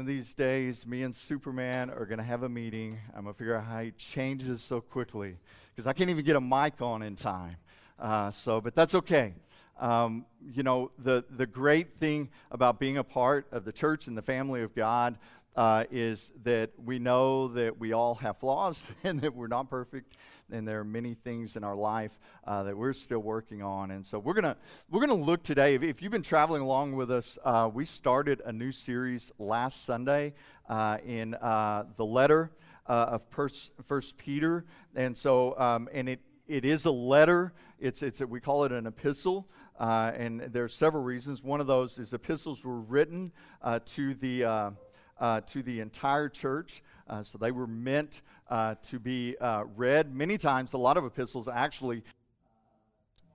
of these days, me and Superman are going to have a meeting. I'm going to figure out how he changes so quickly because I can't even get a mic on in time. Uh, so, but that's okay. Um, you know, the, the great thing about being a part of the church and the family of God uh, is that we know that we all have flaws and that we're not perfect and there are many things in our life uh, that we're still working on. And so we're gonna we're gonna look today if, if you've been traveling along with us uh, we started a new series last sunday uh, in uh, the letter uh, of first, first peter. And so um, and it it is a letter. It's it's a, we call it an epistle uh, and there are several reasons. One of those is epistles were written to the uh, to the entire church. Uh, so they were meant uh, to be uh, read. Many times, a lot of epistles actually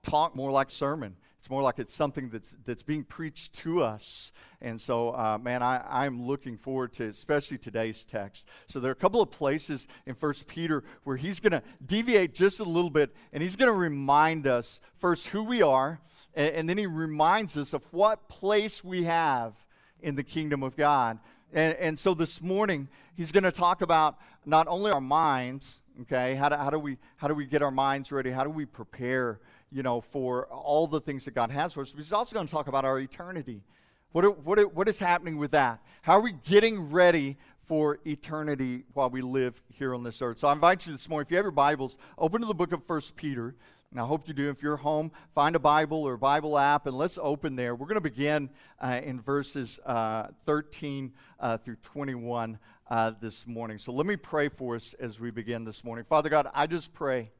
talk more like sermon. It's more like it's something that's, that's being preached to us. And so, uh, man, I, I'm looking forward to especially today's text. So there are a couple of places in First Peter where he's going to deviate just a little bit, and he's going to remind us first who we are, and, and then he reminds us of what place we have in the kingdom of God. And, and so this morning, he's going to talk about not only our minds, okay, how do, how, do we, how do we get our minds ready? How do we prepare, you know, for all the things that God has for us? But he's also going to talk about our eternity. What, what, what is happening with that? How are we getting ready for eternity while we live here on this earth? So I invite you this morning, if you have your Bibles, open to the book of First Peter. And I hope you do. If you're home, find a Bible or Bible app and let's open there. We're going to begin uh, in verses uh, 13 uh, through 21 uh, this morning. So let me pray for us as we begin this morning. Father God, I just pray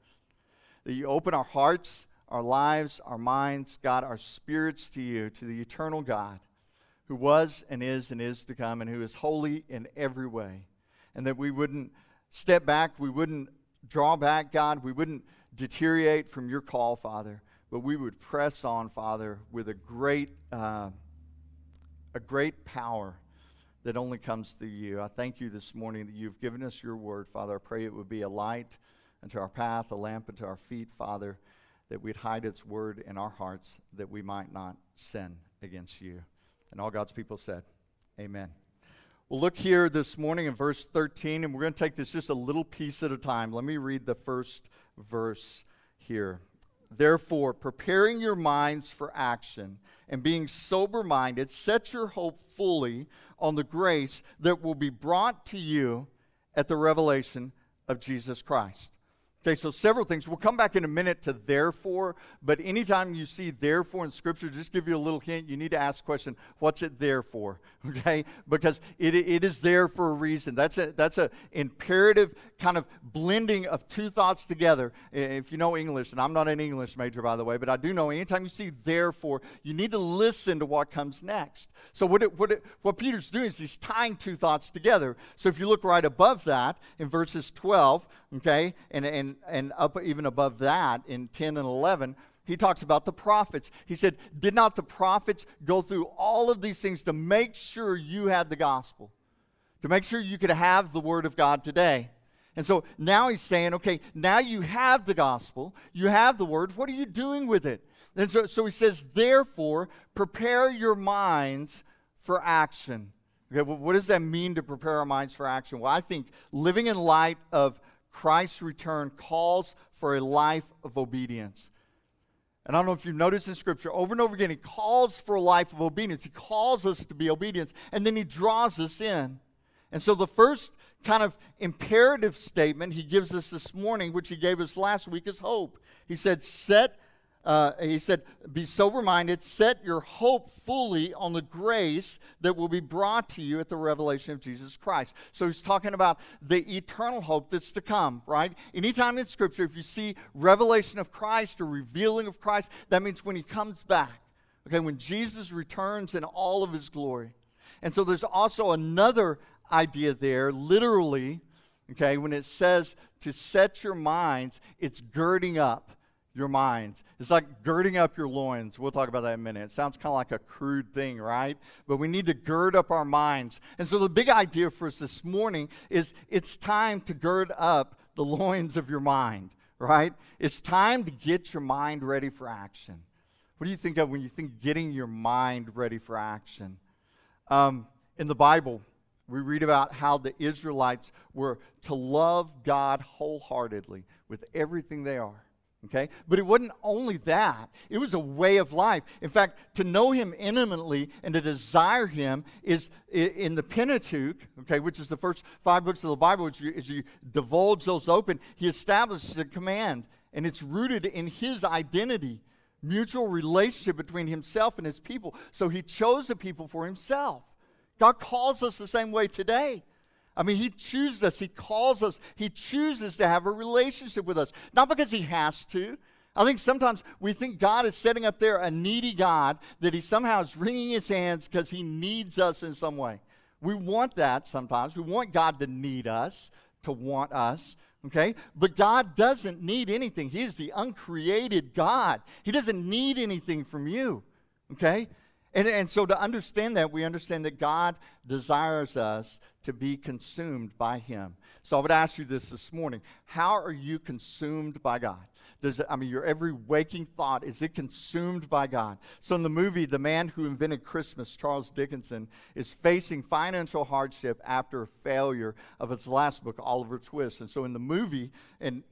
that you open our hearts, our lives, our minds, God, our spirits to you, to the eternal God who was and is and is to come and who is holy in every way. And that we wouldn't step back, we wouldn't draw back, God, we wouldn't deteriorate from your call, Father, but we would press on, Father, with a great, uh, a great power that only comes through you. I thank you this morning that you've given us your word, Father. I pray it would be a light unto our path, a lamp unto our feet, Father, that we'd hide its word in our hearts that we might not sin against you. And all God's people said, Amen. We'll look here this morning in verse 13, and we're going to take this just a little piece at a time. Let me read the first verse here. Therefore, preparing your minds for action and being sober minded, set your hope fully on the grace that will be brought to you at the revelation of Jesus Christ. Okay, so several things. We'll come back in a minute to therefore, but anytime you see therefore in Scripture, just give you a little hint. You need to ask the question, what's it there for? Okay, because it, it is there for a reason. That's a that's a imperative kind of blending of two thoughts together. If you know English, and I'm not an English major by the way, but I do know anytime you see therefore, you need to listen to what comes next. So what it, what it, what Peter's doing is he's tying two thoughts together. So if you look right above that in verses 12, okay, and and and, up even above that in 10 and 11, he talks about the prophets. He said, Did not the prophets go through all of these things to make sure you had the gospel? To make sure you could have the word of God today? And so now he's saying, okay, now you have the gospel, you have the word, what are you doing with it? And so, so he says, therefore, prepare your minds for action. Okay, well, what does that mean to prepare our minds for action? Well, I think living in light of Christ's return calls for a life of obedience. And I don't know if you've noticed in Scripture, over and over again, He calls for a life of obedience. He calls us to be obedience, and then He draws us in. And so the first kind of imperative statement He gives us this morning, which He gave us last week, is hope. He said, Set uh, he said, Be sober minded, set your hope fully on the grace that will be brought to you at the revelation of Jesus Christ. So he's talking about the eternal hope that's to come, right? Anytime in Scripture, if you see revelation of Christ or revealing of Christ, that means when he comes back, okay, when Jesus returns in all of his glory. And so there's also another idea there, literally, okay, when it says to set your minds, it's girding up your minds. It's like girding up your loins. We'll talk about that in a minute. It sounds kind of like a crude thing, right? But we need to gird up our minds. And so the big idea for us this morning is it's time to gird up the loins of your mind, right? It's time to get your mind ready for action. What do you think of when you think getting your mind ready for action? Um, in the Bible, we read about how the Israelites were to love God wholeheartedly with everything they are. Okay? But it wasn't only that, it was a way of life. In fact, to know Him intimately and to desire Him is in the Pentateuch, okay, which is the first five books of the Bible, as you, as you divulge those open, He establishes a command, and it's rooted in His identity, mutual relationship between Himself and His people. So He chose a people for Himself. God calls us the same way today. I mean, He chooses us, He calls us, He chooses to have a relationship with us, not because He has to. I think sometimes we think God is setting up there a needy God, that He somehow is wringing His hands because He needs us in some way. We want that sometimes. We want God to need us, to want us, okay? But God doesn't need anything. He is the uncreated God. He doesn't need anything from you, okay? And, and so to understand that, we understand that God desires us to be consumed by Him. So I would ask you this this morning How are you consumed by God? Does it, I mean, your every waking thought, is it consumed by God? So in the movie, the man who invented Christmas, Charles Dickens, is facing financial hardship after a failure of his last book, Oliver Twist. And so in the movie, and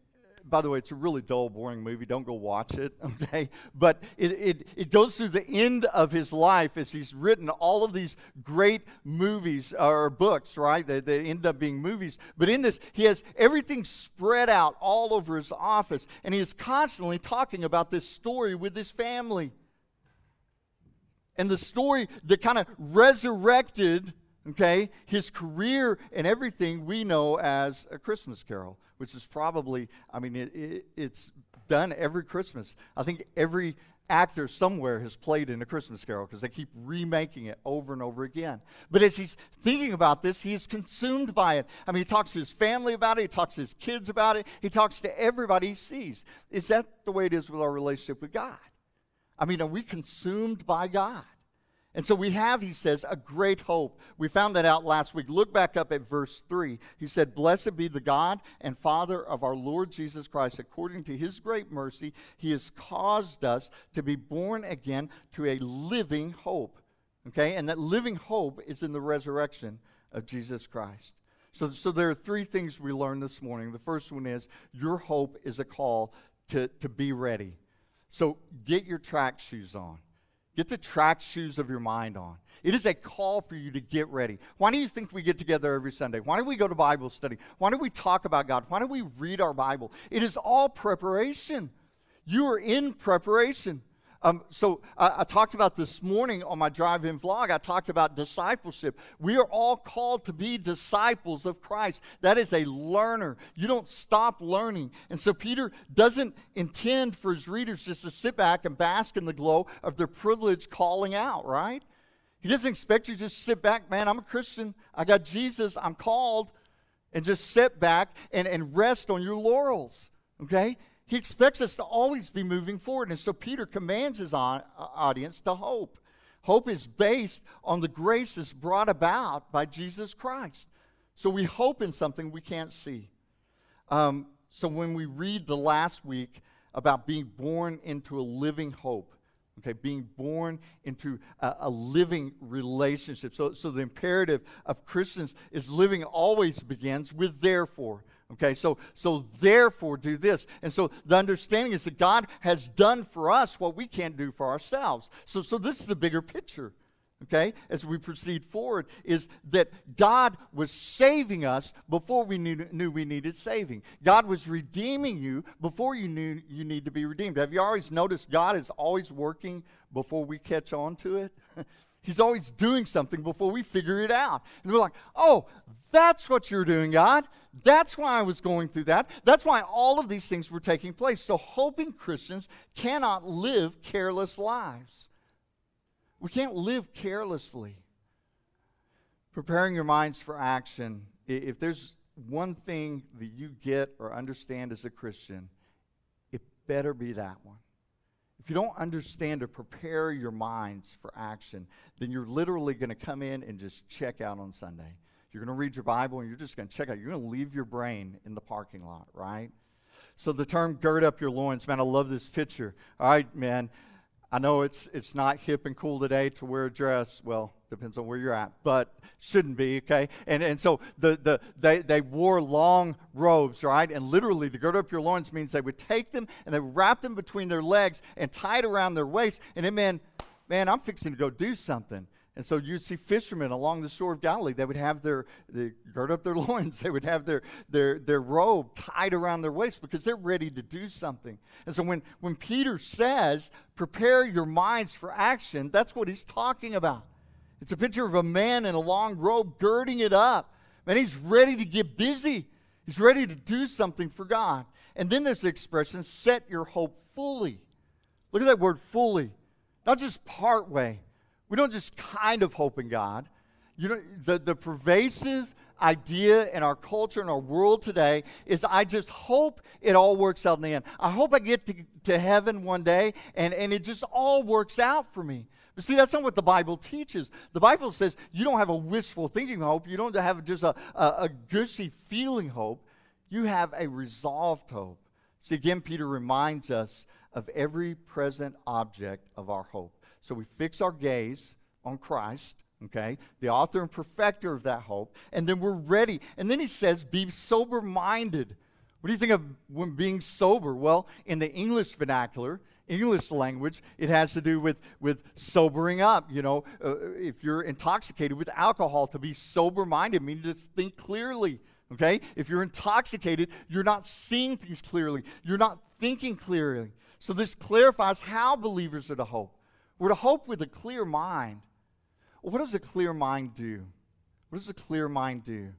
by the way, it's a really dull, boring movie. Don't go watch it, okay? But it, it, it goes through the end of his life as he's written all of these great movies or books, right? That, that end up being movies. But in this, he has everything spread out all over his office, and he is constantly talking about this story with his family. And the story that kind of resurrected okay, his career and everything we know as a Christmas carol, which is probably, I mean, it, it, it's done every Christmas. I think every actor somewhere has played in a Christmas carol because they keep remaking it over and over again. But as he's thinking about this, he is consumed by it. I mean, he talks to his family about it, he talks to his kids about it, he talks to everybody he sees. Is that the way it is with our relationship with God? I mean, are we consumed by God? And so we have, he says, a great hope. We found that out last week. Look back up at verse 3. He said, Blessed be the God and Father of our Lord Jesus Christ. According to his great mercy, he has caused us to be born again to a living hope. Okay? And that living hope is in the resurrection of Jesus Christ. So, so there are three things we learned this morning. The first one is your hope is a call to, to be ready. So get your track shoes on. Get the track shoes of your mind on. It is a call for you to get ready. Why do you think we get together every Sunday? Why do we go to Bible study? Why do we talk about God? Why do we read our Bible? It is all preparation. You are in preparation. Um, so I, I, talked about this morning on my drive-in vlog. I talked about discipleship. We are all called to be disciples of Christ. That is a learner. You don't stop learning. And so Peter doesn't intend for his readers just to sit back and bask in the glow of their privilege calling out, right? He doesn't expect you to just sit back, man. I'm a Christian. I got Jesus. I'm called, and just sit back and, and rest on your laurels. Okay? He expects us to always be moving forward. And so Peter commands his audience to hope. Hope is based on the graces brought about by Jesus Christ. So we hope in something we can't see. Um, so when we read the last week about being born into a living hope, okay, being born into a, a, living relationship. So, so the imperative of Christians is living always begins with therefore. Okay, so so therefore do this. And so the understanding is that God has done for us what we can't do for ourselves. So so this is the bigger picture. Okay, as we proceed forward, is that God was saving us before we knew, knew we needed saving. God was redeeming you before you knew you need to be redeemed. Have you always noticed God is always working before we catch on to it? He's always doing something before we figure it out. And we're like, oh, that's what you're doing, God. That's why I was going through that. That's why all of these things were taking place. So, hoping Christians cannot live careless lives. We can't live carelessly. Preparing your minds for action. If there's one thing that you get or understand as a Christian, it better be that one. If you don't understand or prepare your minds for action, then you're literally going to come in and just check out on Sunday. You're going to read your Bible and you're just going to check out. You're going to leave your brain in the parking lot, right? So the term gird up your loins, man, I love this picture. All right, man. I know it's, it's not hip and cool today to wear a dress. Well, depends on where you're at, but shouldn't be, okay? And, and so the, the, they, they wore long robes, right? And literally, to gird up your loins means they would take them and they wrap them between their legs and tie it around their waist. And it meant, man, I'm fixing to go do something. And so you'd see fishermen along the shore of Galilee. They would have their, they gird up their loins. They would have their, their, their robe tied around their waist because they're ready to do something. And so when, when Peter says, prepare your minds for action, that's what he's talking about. It's a picture of a man in a long robe girding it up. Man, he's ready to get busy. He's ready to do something for God. And then there's the expression, set your hope fully. Look at that word fully. Not just part way we don't just kind of hope in God. You know, the, the pervasive idea in our culture and our world today is I just hope it all works out in the end. I hope I get to, to heaven one day and, and it just all works out for me. But see, that's not what the Bible teaches. The Bible says you don't have a wishful thinking hope. You don't have just a, a, a gushy feeling hope. You have a resolved hope. See, again, Peter reminds us of every present object of our hope. So we fix our gaze on Christ, okay, the author and perfecter of that hope, and then we're ready. And then he says, be sober minded. What do you think of when being sober? Well, in the English vernacular, English language, it has to do with, with sobering up. You know, uh, if you're intoxicated with alcohol, to be sober minded means just think clearly. Okay? If you're intoxicated, you're not seeing things clearly, you're not thinking clearly. So this clarifies how believers are to hope. We're to hope with a clear mind. What does a clear mind do? What does a clear mind do?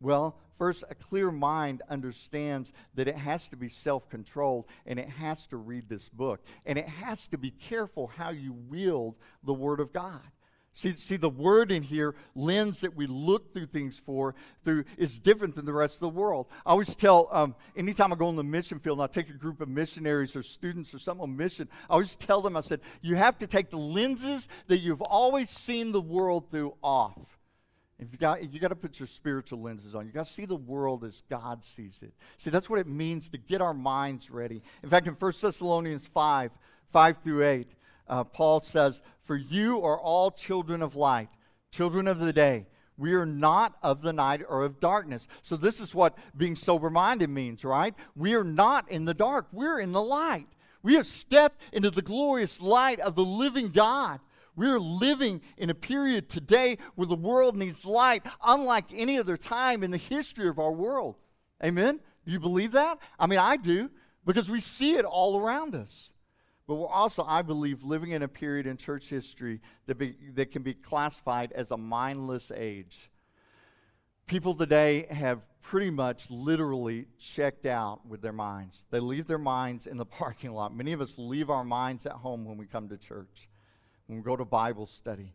Well, first, a clear mind understands that it has to be self controlled and it has to read this book. And it has to be careful how you wield the Word of God. See, see, the word in here, lens that we look through things for, through is different than the rest of the world. I always tell, um, anytime I go on the mission field and I take a group of missionaries or students or something on mission, I always tell them, I said, you have to take the lenses that you've always seen the world through off. If you got, you got to put your spiritual lenses on. You got to see the world as God sees it. See, that's what it means to get our minds ready. In fact, in 1 Thessalonians 5, 5 through 8, uh, Paul says, For you are all children of light, children of the day. We are not of the night or of darkness. So, this is what being sober minded means, right? We are not in the dark, we're in the light. We have stepped into the glorious light of the living God. We're living in a period today where the world needs light, unlike any other time in the history of our world. Amen? Do you believe that? I mean, I do, because we see it all around us. But we're also, I believe, living in a period in church history that, be, that can be classified as a mindless age. People today have pretty much literally checked out with their minds. They leave their minds in the parking lot. Many of us leave our minds at home when we come to church, when we go to Bible study.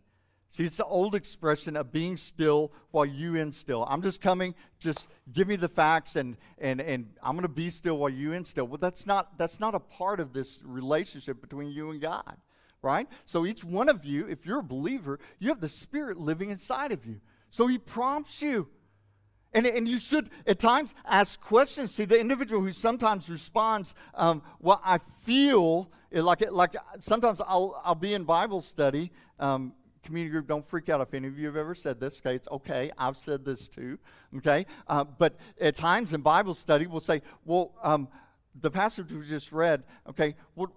See, it's the old expression of being still while you instill. I'm just coming, just give me the facts and and and I'm gonna be still while you instill. Well, that's not that's not a part of this relationship between you and God. Right? So each one of you, if you're a believer, you have the Spirit living inside of you. So he prompts you. And, and you should at times ask questions. See, the individual who sometimes responds, um, well, I feel like, like sometimes I'll, I'll be in Bible study um, community group, don't freak out if any of you have ever said this. Okay, it's okay. I've said this too. Okay, uh, but at times in Bible study, we'll say, "Well, um, the passage we just read. Okay, what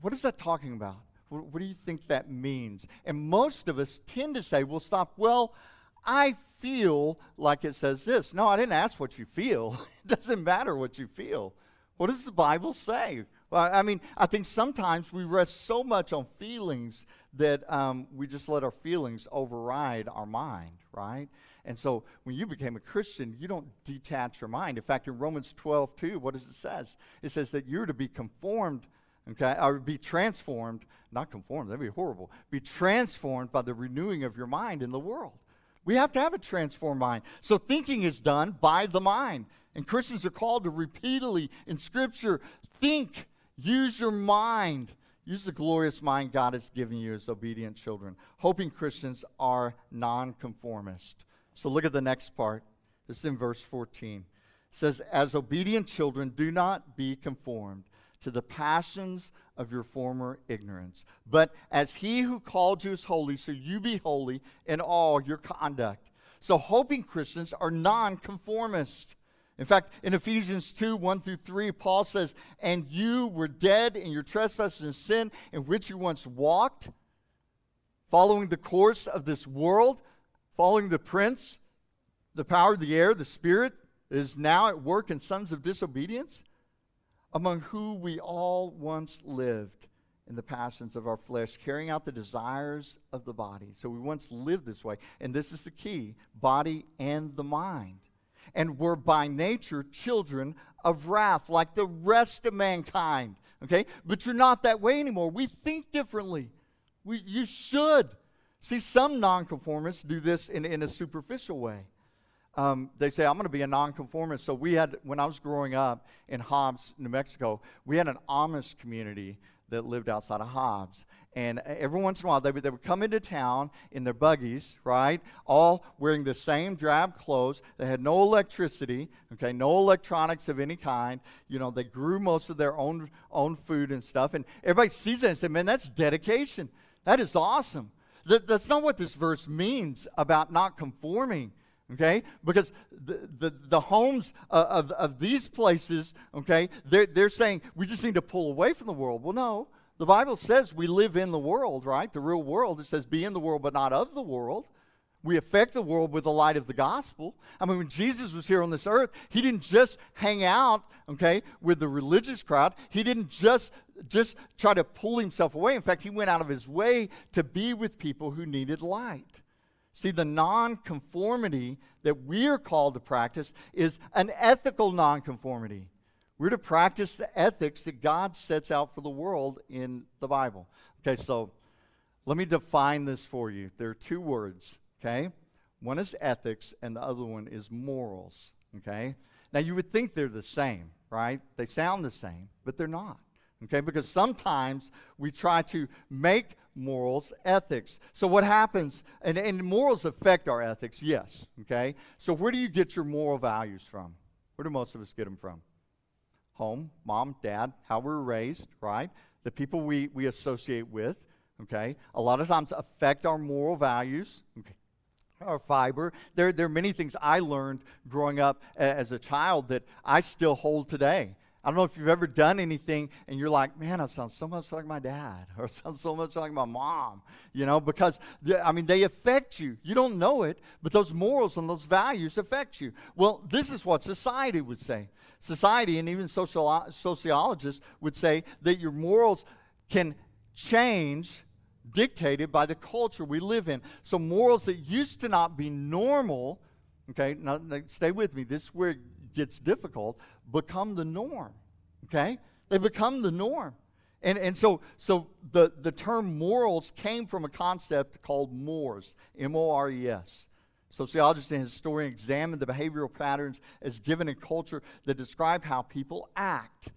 what is that talking about? What, what do you think that means?" And most of us tend to say, "We'll stop." Well, I feel like it says this. No, I didn't ask what you feel. it doesn't matter what you feel. What does the Bible say? Well, I mean, I think sometimes we rest so much on feelings that um, we just let our feelings override our mind, right? And so when you became a Christian, you don't detach your mind. In fact, in Romans 12, 2, what does it says? It says that you're to be conformed, okay, or be transformed, not conformed, that'd be horrible, be transformed by the renewing of your mind in the world. We have to have a transformed mind. So thinking is done by the mind. And Christians are called to repeatedly in Scripture think Use your mind. Use the glorious mind God has given you as obedient children. Hoping Christians are nonconformist. So look at the next part. Is in verse 14. It says, As obedient children, do not be conformed to the passions of your former ignorance. But as he who called you is holy, so you be holy in all your conduct. So, hoping Christians are nonconformist. In fact, in Ephesians 2 1 through 3, Paul says, And you were dead in your trespasses and sin in which you once walked, following the course of this world, following the prince, the power of the air, the spirit is now at work in sons of disobedience, among who we all once lived in the passions of our flesh, carrying out the desires of the body. So we once lived this way. And this is the key body and the mind and were by nature children of wrath, like the rest of mankind. Okay? But you're not that way anymore. We think differently. We, you should. See, some nonconformists do this in, in a superficial way. Um, they say, I'm going to be a nonconformist. So, we had, when I was growing up in Hobbs, New Mexico, we had an Amish community that lived outside of Hobbs. And every once in a while, they would, they would come into town in their buggies, right? All wearing the same drab clothes. They had no electricity, okay, no electronics of any kind. You know, they grew most of their own, own food and stuff. And everybody sees that and says, man, that's dedication. That is awesome. That, that's not what this verse means about not conforming okay because the, the, the homes uh, of, of these places okay they're, they're saying we just need to pull away from the world well no the bible says we live in the world right the real world it says be in the world but not of the world we affect the world with the light of the gospel. I mean, when Jesus was here on this earth, he didn't just hang out, okay, with the religious crowd. He didn't just just try to pull himself away. In fact, he went out of his way to be with people who needed light. See, the nonconformity that we are called to practice is an ethical nonconformity. We're to practice the ethics that God sets out for the world in the Bible. Okay, so let me define this for you. There are two words, okay? One is ethics, and the other one is morals, okay? Now, you would think they're the same, right? They sound the same, but they're not, okay? Because sometimes we try to make morals, ethics. So, what happens, and, and morals affect our ethics, yes, okay? So, where do you get your moral values from? Where do most of us get them from? Home, mom, dad, how we're raised, right? The people we, we associate with, okay? A lot of times affect our moral values, okay? Our fiber. There, there are many things I learned growing up as a child that I still hold today. I don't know if you've ever done anything and you're like, man, I sound so much like my dad, or I sound so much like my mom, you know, because, I mean, they affect you. You don't know it, but those morals and those values affect you. Well, this is what society would say. Society and even social, sociologists would say that your morals can change dictated by the culture we live in. So morals that used to not be normal, okay, now, now stay with me, this is where gets difficult become the norm. Okay? They become the norm. And, and so, so the, the term morals came from a concept called mores, M O R E S. Sociologists and historians examine the behavioral patterns as given in culture that describe how people act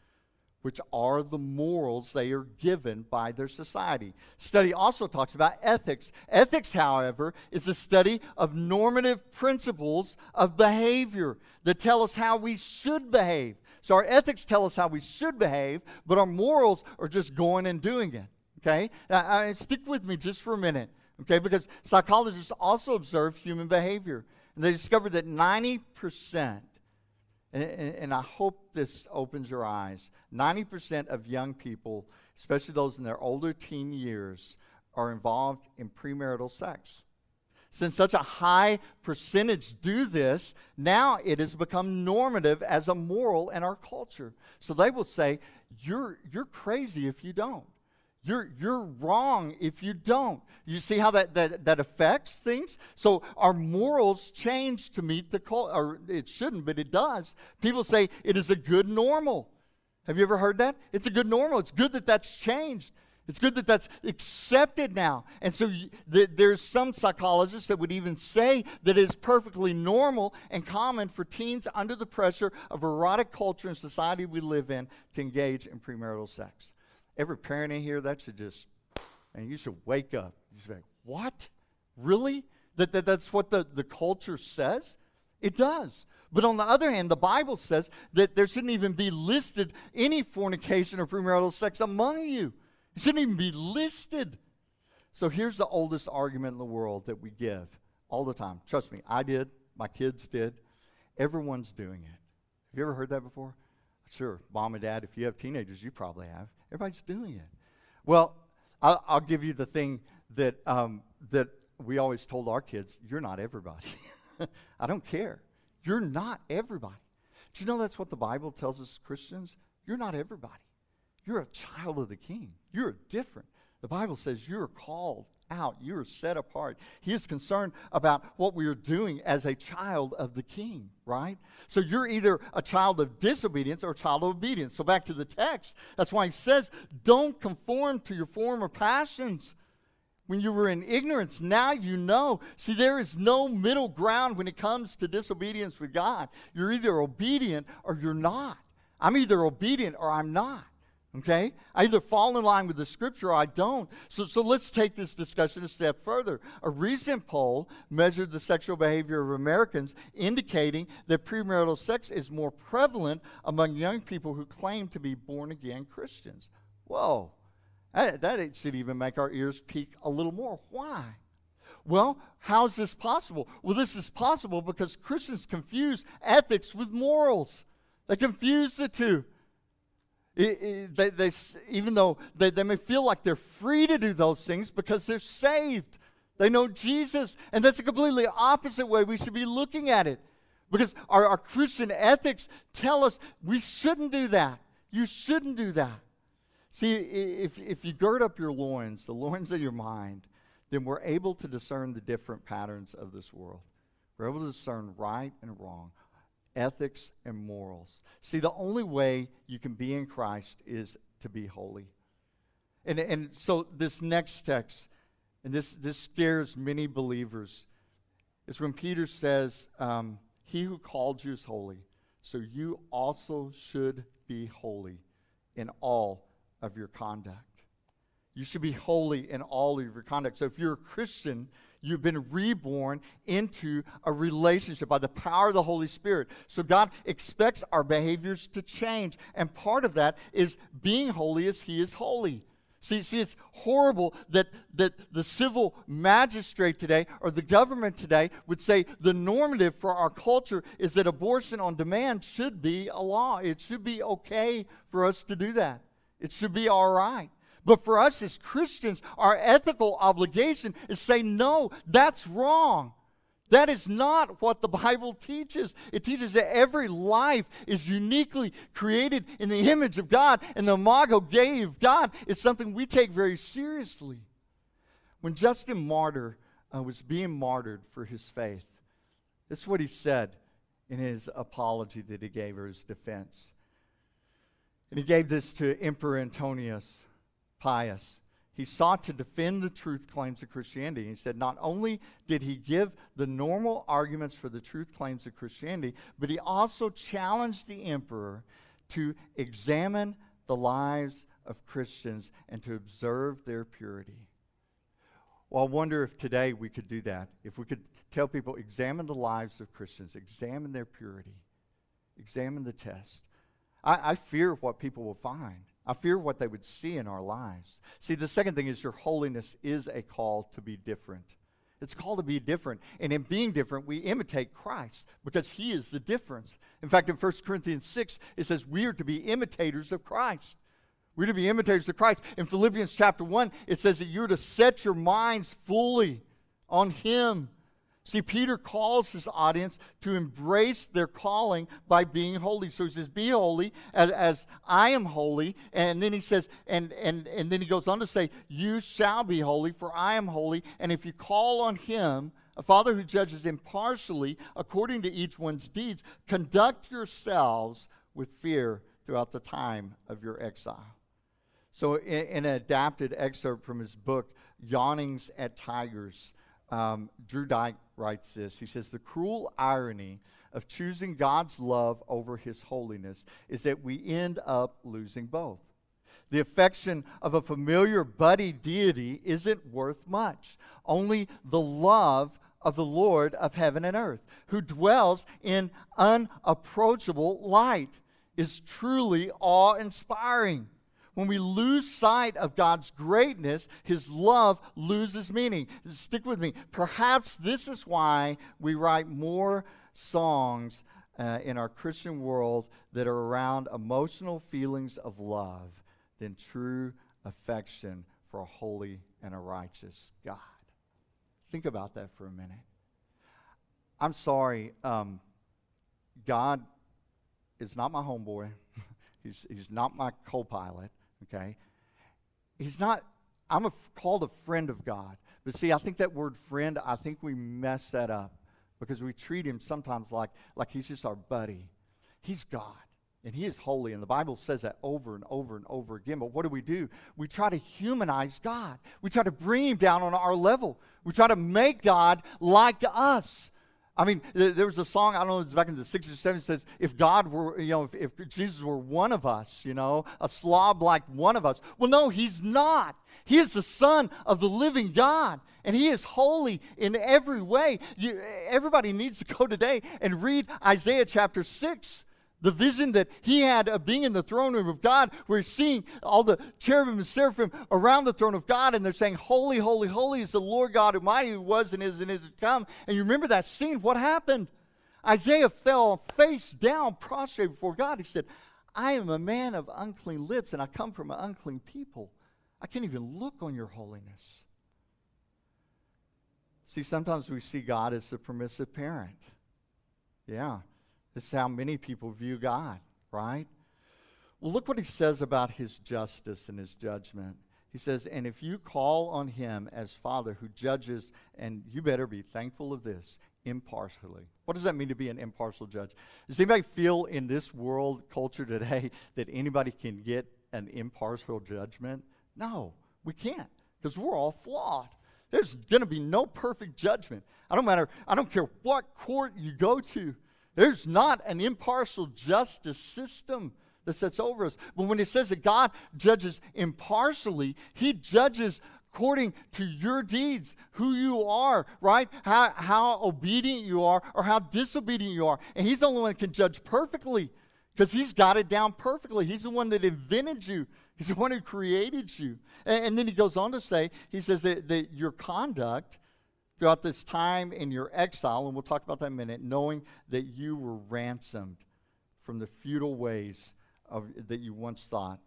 which are the morals they are given by their society. Study also talks about ethics. Ethics, however, is a study of normative principles of behavior that tell us how we should behave. So our ethics tell us how we should behave, but our morals are just going and doing it. Okay? Now, stick with me just for a minute. Okay? Because psychologists also observe human behavior. And they discovered that 90% and, and, I hope this opens your eyes. 90% of young people, especially those in their older teen years, are involved in premarital sex. Since such a high percentage do this, now it has become normative as a moral in our culture. So they will say, You're, you're crazy if you don't. You're, you're wrong if you don't. You see how that, that, that affects things? So our morals change to meet the culture, or it shouldn't, but it does. People say it is a good normal. Have you ever heard that? It's a good normal. It's good that that's changed. It's good that that's accepted now. And so th- there's some psychologists that would even say that it is perfectly normal and common for teens under the pressure of erotic culture and society we live in to engage in premarital sex. Every parent in here, that should just, and you should wake up. You should be like, what? Really? That, that that's what the, the culture says? It does. But on the other hand, the Bible says that there shouldn't even be listed any fornication or premarital sex among you. It shouldn't even be listed. So here's the oldest argument in the world that we give all the time. Trust me, I did, my kids did. Everyone's doing it. Have you ever heard that before? Sure, mom and dad, if you have teenagers, you probably have. Everybody's doing it. Well, I'll, I'll give you the thing that, um, that we always told our kids you're not everybody. I don't care. You're not everybody. Do you know that's what the Bible tells us Christians? You're not everybody. You're a child of the king. You're different. The Bible says you're called out, you're set apart. He is concerned about what we are doing as a child of the king, right? So you're either a child of disobedience or a child of obedience. So back to the text, that's why he says, don't conform to your former passions when you were in ignorance. Now you know. See, there is no middle ground when it comes to disobedience with God. You're either obedient or you're not. I'm either obedient or I'm not. Okay? I either fall in line with the scripture or I don't. So, so let's take this discussion a step further. A recent poll measured the sexual behavior of Americans, indicating that premarital sex is more prevalent among young people who claim to be born again Christians. Whoa. That, that should even make our ears peak a little more. Why? Well, how is this possible? Well, this is possible because Christians confuse ethics with morals. They confuse the two. It, it, they, they, even though they, they may feel like they're free to do those things because they're saved, they know Jesus. And that's a completely opposite way we should be looking at it. Because our, our Christian ethics tell us we shouldn't do that. You shouldn't do that. See, if, if you gird up your loins, the loins of your mind, then we're able to discern the different patterns of this world. We're able to discern right and wrong, ethics and morals. See, the only way you can be in Christ is to be holy. And, and so this next text, and this, this scares many believers, is when Peter says, um, He who called you is holy, so you also should be holy in all of your conduct. You should be holy in all of your conduct. So if you're a Christian, you've been reborn into a relationship by the power of the Holy Spirit. So God expects our behaviors to change. And part of that is being holy as He is holy. See, see, it's horrible that, that the civil magistrate today or the government today would say the normative for our culture is that abortion on demand should be a law. It should be okay for us to do that. It should be all right. But for us as Christians, our ethical obligation is say, no, that's wrong. That is not what the Bible teaches. It teaches that every life is uniquely created in the image of God, and the imago gave God is something we take very seriously. When Justin Martyr uh, was being martyred for his faith, this is what he said in his apology that he gave or his defense. And he gave this to Emperor Antonius Pius. He sought to defend the truth claims of Christianity. He said not only did he give the normal arguments for the truth claims of Christianity, but he also challenged the emperor to examine the lives of Christians and to observe their purity. Well, I wonder if today we could do that. If we could tell people, examine the lives of Christians, examine their purity, examine the test. I, I fear what people will find. I fear what they would see in our lives. See, the second thing is your holiness is a call to be different. It's called to be different. And in being different, we imitate Christ because he is the difference. In fact, in 1 Corinthians 6, it says we are to be imitators of Christ. We're to be imitators of Christ. In Philippians chapter 1, it says that you're to set your minds fully on him See, Peter calls his audience to embrace their calling by being holy. So he says, Be holy as, as, I am holy. And then he says, and, and, and then he goes on to say, You shall be holy, for I am holy. And if you call on him, a father who judges impartially according to each one's deeds, conduct yourselves with fear throughout the time of your exile. So, in, in an adapted excerpt from his book, Yawnings at Tigers, um, Drew Dyck writes this. He says, The cruel irony of choosing God's love over his holiness is that we end up losing both. The affection of a familiar buddy deity isn't worth much. Only the love of the Lord of heaven and earth, who dwells in unapproachable light, is truly awe inspiring. When we lose sight of God's greatness, His love loses meaning. Stick with me. Perhaps this is why we write more songs uh, in our Christian world that are around emotional feelings of love than true affection for a holy and a righteous God. Think about that for a minute. I'm sorry, um, God is not my homeboy. he's, he's not my co pilot, okay? He's not, I'm a, called a friend of God. But see, I think that word friend, I think we mess that up because we treat him sometimes like, like he's just our buddy. He's God. And he is holy, and the Bible says that over and over and over again. But what do we do? We try to humanize God. We try to bring him down on our level. We try to make God like us. I mean, there was a song, I don't know, it's back in the 60s or 70s, says, if God were, you know, if, if, Jesus were one of us, you know, a slob like one of us. Well, no, he's not. He is the Son of the living God, and he is holy in every way. You, everybody needs to go today and read Isaiah chapter 6 the vision that he had of being in the throne room of God, where he's seeing all the cherubim and seraphim around the throne of God, and they're saying, Holy, holy, holy is the Lord God Almighty who was and is and is to come. And you remember that scene? What happened? Isaiah fell face down, prostrate before God. He said, I am a man of unclean lips, and I come from an unclean people. I can't even look on your holiness. See, sometimes we see God as the permissive parent. Yeah. This is how many people view God, right? Well, look what he says about his justice and his judgment. He says, And if you call on him as Father who judges, and you better be thankful of this, impartially. What does that mean to be an impartial judge? Does anybody feel in this world culture today that anybody can get an impartial judgment? No, we can't, because we're all flawed. There's going to be no perfect judgment. I don't matter, I don't care what court you go to. There's not an impartial justice system that sits over us. But when it says that God judges impartially, He judges according to your deeds, who you are, right? How, how obedient you are or how disobedient you are. And He's the only one that can judge perfectly because He's got it down perfectly. He's the one that invented you, He's the one who created you. And, and then He goes on to say, He says that, that your conduct throughout this time in your exile, and we'll talk about that in a minute, knowing that you were ransomed from the futile ways of, that you once thought.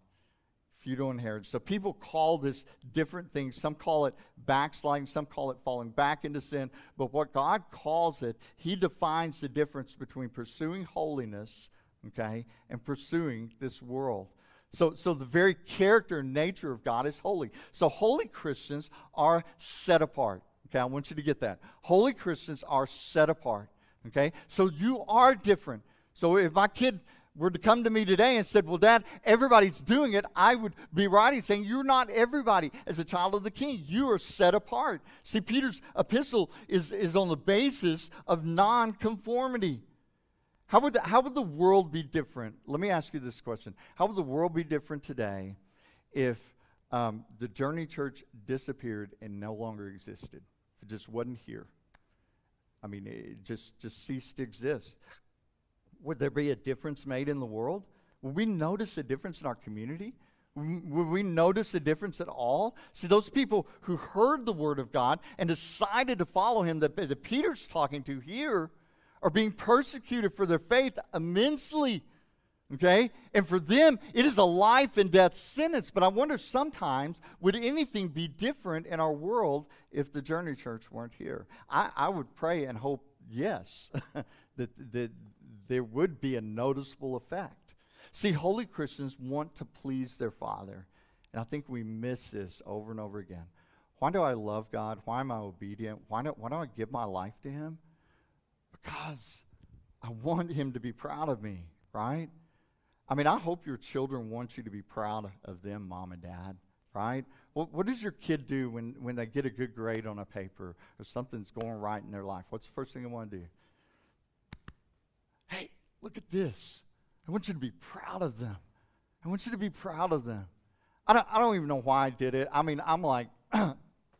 Futile inheritance. So people call this different things. Some call it backsliding, some call it falling back into sin. But what God calls it, He defines the difference between pursuing holiness, okay, and pursuing this world. So, so the very character and nature of God is holy. So holy Christians are set apart. Okay, I want you to get that. Holy Christians are set apart. Okay, so you are different. So if my kid were to come to me today and said, Well, Dad, everybody's doing it, I would be right in saying, You're not everybody as a child of the king. You are set apart. See, Peter's epistle is, is on the basis of nonconformity. How would, the, how would the world be different? Let me ask you this question How would the world be different today if um, the Journey Church disappeared and no longer existed? It just wasn't here. I mean, it just, just ceased to exist. Would there be a difference made in the world? Would we notice a difference in our community? Would we notice a difference at all? See, those people who heard the word of God and decided to follow him that, Peter's talking to here are being persecuted for their faith immensely. Okay? And for them, it is a life and death sentence. But I wonder sometimes, would anything be different in our world if the Journey Church weren't here? I, I would pray and hope, yes, that, that there would be a noticeable effect. See, holy Christians want to please their Father. And I think we miss this over and over again. Why do I love God? Why am I obedient? Why do, why do I give my life to Him? Because I want Him to be proud of me, right? I mean, I hope your children want you to be proud of them, mom and dad, right? What, what does your kid do when, when they get a good grade on a paper or something's going right in their life? What's the first thing they want to do? Hey, look at this. I want you to be proud of them. I want you to be proud of them. I don't, I don't even know why I did it. I mean, I'm like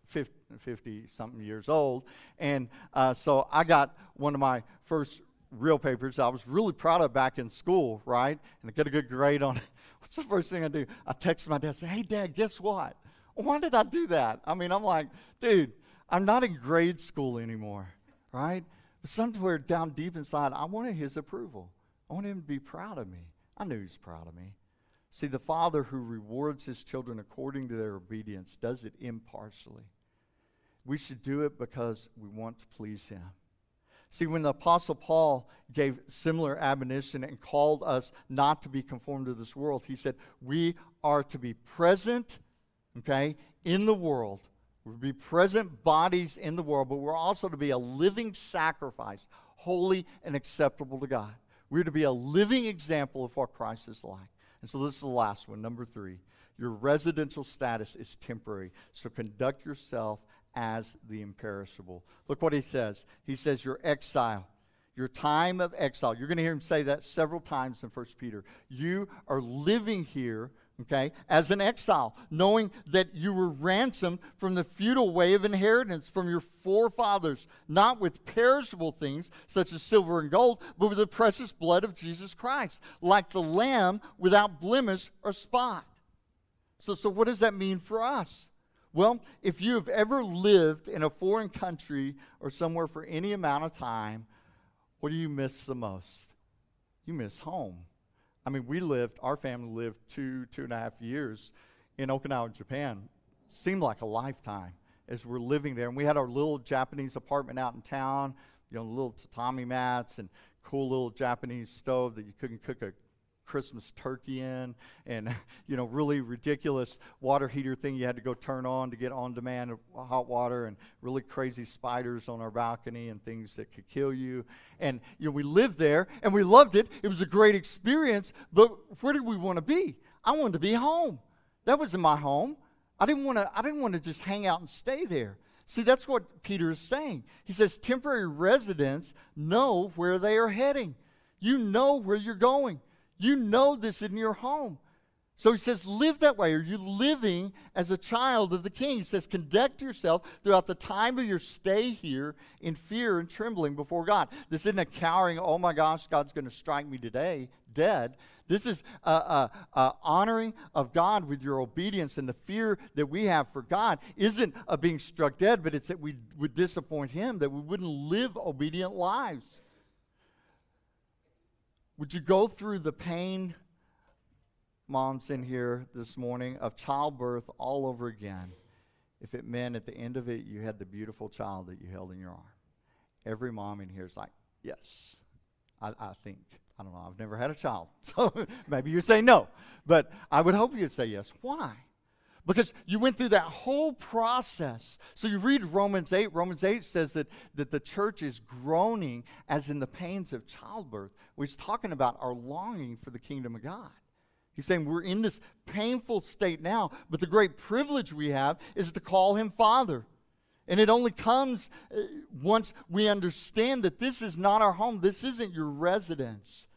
50 something years old. And uh, so I got one of my first real papers I was really proud of back in school, right? And I got a good grade on it. What's the first thing I do? I text my dad say, Hey, dad, guess what? Why did I do that? I mean, I'm like, dude, I'm not in grade school anymore, right? But somewhere down deep inside, I wanted his approval. I wanted him to be proud of me. I knew he's proud of me. See, the father who rewards his children according to their obedience does it impartially. We should do it because we want to please him. See, when the Apostle Paul gave similar admonition and called us not to be conformed to this world, he said, We are to be present, okay, in the world. To be present bodies in the world, but we're also to be a living sacrifice, holy and acceptable to God. We're to be a living example of what Christ is like. And so this is the last one, number three. Your residential status is temporary, so conduct yourself as the imperishable. Look what he says. He says, Your exile, your time of exile. You're going to hear him say that several times in 1 Peter. You are living here, okay, as an exile, knowing that you were ransomed from the futile way of inheritance from your forefathers, not with perishable things such as silver and gold, but with the precious blood of Jesus Christ, like the lamb without blemish or spot. So, so what does that mean for us? Well, if you have ever lived in a foreign country or somewhere for any amount of time, what do you miss the most? You miss home. I mean, we lived, our family lived two, two and a half years in Okinawa, Japan. Seemed like a lifetime as we're living there. And we had our little Japanese apartment out in town, you know, little tatami mats and cool little Japanese stove that you couldn't cook a Christmas turkey in, and you know, really ridiculous water heater thing you had to go turn on to get on demand hot water, and really crazy spiders on our balcony and things that could kill you. And you know, we lived there and we loved it. It was a great experience. But where did we want to be? I wanted to be home. That was in my home. I didn't want to. I didn't want to just hang out and stay there. See, that's what Peter is saying. He says temporary residents know where they are heading. You know where you're going. You know this in your home. So he says, live that way. Are you living as a child of the king? He says, conduct yourself throughout the time of your stay here in fear and trembling before God. This isn't a cowering, oh my gosh, God's going to strike me today, dead. This is a, a, a, honoring of God with your obedience and the fear that we have for God isn't a being struck dead, but it's that we would disappoint Him, that we wouldn't live obedient lives. Would you go through the pain, moms in here this morning, of childbirth all over again if it meant at the end of it you had the beautiful child that you held in your arm? Every mom in here is like, yes, I, I think. I don't know. I've never had a child. So maybe you say no. But I would hope you'd say yes. Why? Because you went through that whole process. So you read Romans 8. Romans 8 says that, that the church is groaning as in the pains of childbirth, which is talking about our longing for the kingdom of God. He's saying we're in this painful state now, but the great privilege we have is to call him Father. And it only comes uh, once we understand that this is not our home, this isn't your residence.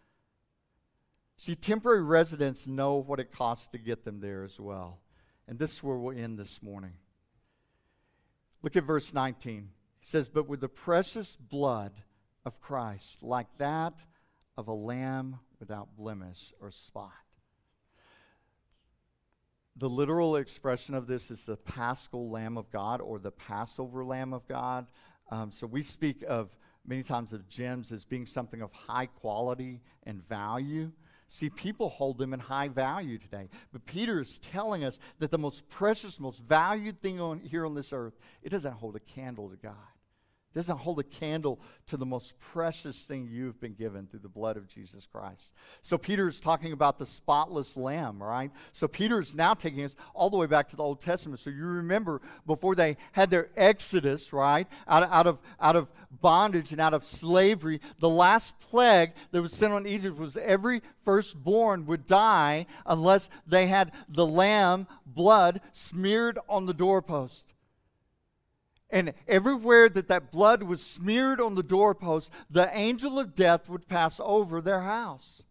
See, temporary residents know what it costs to get them there as well. And this is where we'll end this morning. Look at verse 19. He says, But with the precious blood of Christ, like that of a lamb without blemish or spot. The literal expression of this is the paschal Lamb of God or the Passover Lamb of God. Um, so we speak of many times of gems as being something of high quality and value. See, people hold them in high value today. But Peter is telling us that the most precious, most valued thing on, here on this earth, it doesn't hold a candle to God doesn't hold a candle to the most precious thing you've been given through the blood of Jesus Christ. So Peter is talking about the spotless lamb, right? So Peter is now taking us all the way back to the Old Testament. So you remember before they had their exodus, right, out, out of out of bondage and out of slavery, the last plague that was sent on Egypt was every firstborn would die unless they had the lamb blood smeared on the doorpost. And everywhere that that blood was smeared on the doorpost, the angel of death would pass over their house.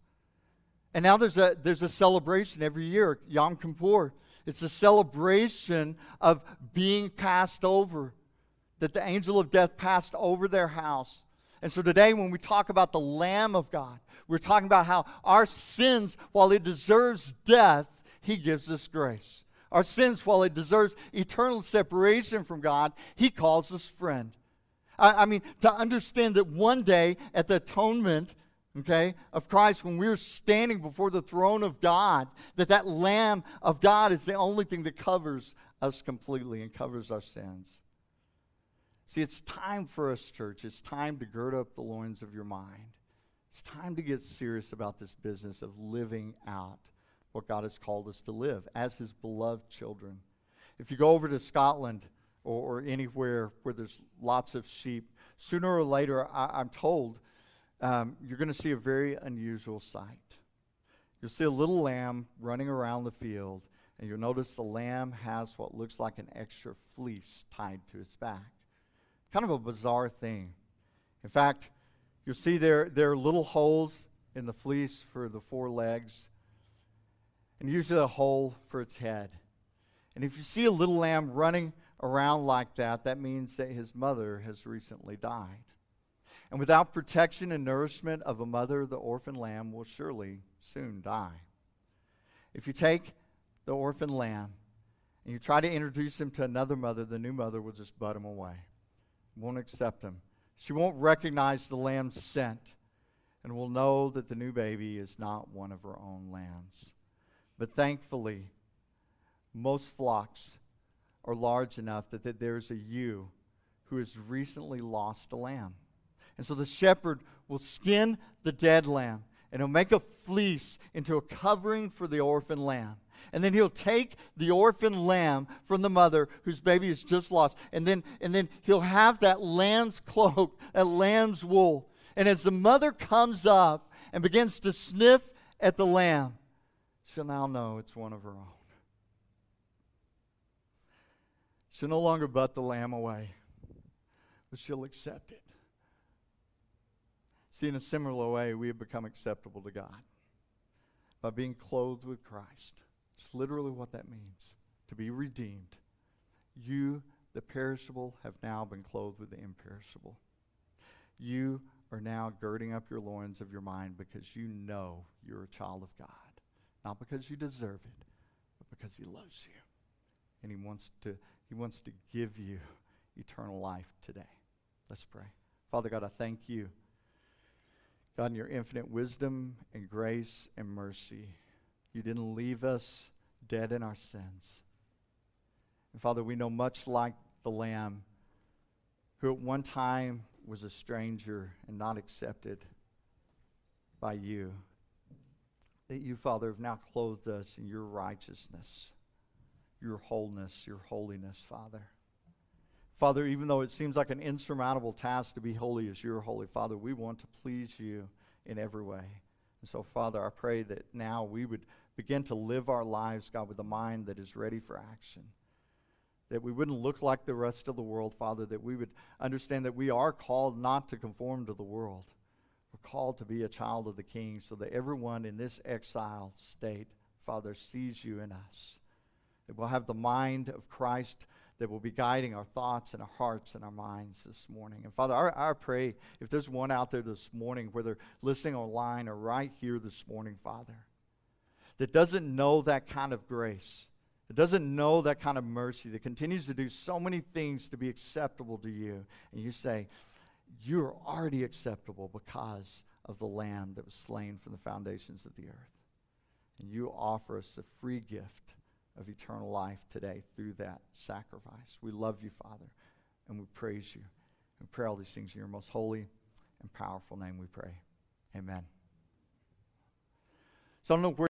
And now there's a, there's a celebration every year, Yom Kippur. It's a celebration of being passed over, that the angel of death passed over their house. And so today, when we talk about the Lamb of God, we're talking about how our sins, while it deserves death, He gives us grace. Our sins, while it deserves eternal separation from God, He calls us friend. I, I mean, to understand that one day at the atonement, okay, of Christ, when we're standing before the throne of God, that that Lamb of God is the only thing that covers us completely and covers our sins. See, it's time for us, church. It's time to gird up the loins of your mind. It's time to get serious about this business of living out what God has called us to live as His beloved children. If you go over to Scotland or, or anywhere where there's lots of sheep, sooner or later, I, am told, um, you're going to see a very unusual sight. You'll see a little lamb running around the field, and you'll notice the lamb has what looks like an extra fleece tied to its back. Kind of a bizarre thing. In fact, you'll see there, there are little holes in the fleece for the four legs, and usually a hole for its head. And if you see a little lamb running around like that, that means that his mother has recently died. And without protection and nourishment of a mother, the orphan lamb will surely soon die. If you take the orphan lamb and you try to introduce him to another mother, the new mother will just butt him away won't accept him. She won't recognize the lamb's scent and will know that the new baby is not one of her own lambs. But thankfully, most flocks are large enough that, that there's a ewe who has recently lost a lamb. And so the shepherd will skin the dead lamb and he'll make a fleece into a covering for the orphan lamb. And then he'll take the orphan lamb from the mother whose baby is just lost. And then, and then he'll have that lamb's cloak, that lamb's wool. And as the mother comes up and begins to sniff at the lamb, she'll now know it's one of her own. She'll no longer butt the lamb away, but she'll accept it. See, in a similar way, we have become acceptable to God by being clothed with Christ. It's literally what that means to be redeemed. You, the perishable, have now been clothed with the imperishable. You are now girding up your loins of your mind because you know you're a child of God. Not because you deserve it, but because He loves you. And He wants to, he wants to give you eternal life today. Let's pray. Father God, I thank you. God, in your infinite wisdom and grace and mercy, you didn't leave us dead in our sins. And Father, we know much like the Lamb, who at one time was a stranger and not accepted by you, that you, Father, have now clothed us in your righteousness, your wholeness, your holiness, Father. Father, even though it seems like an insurmountable task to be holy as you're holy, Father, we want to please you in every way. And so, Father, I pray that now we would begin to live our lives, God, with a mind that is ready for action. That we wouldn't look like the rest of the world, Father, that we would understand that we are called not to conform to the world. Called to be a child of the King so that everyone in this exile state, Father, sees you in us. That we'll have the mind of Christ that will be guiding our thoughts and our hearts and our minds this morning. And Father, I, I pray if there's one out there this morning, whether listening online or right here this morning, Father, that doesn't know that kind of grace, that doesn't know that kind of mercy, that continues to do so many things to be acceptable to you, and you say, You're already acceptable because of the Lamb that was slain from the foundations of the earth. And you offer us a free gift of eternal life today through that sacrifice. We love you, Father, and we praise you. We pray all these things in your most holy and powerful name, we pray. Amen. So I don't know where.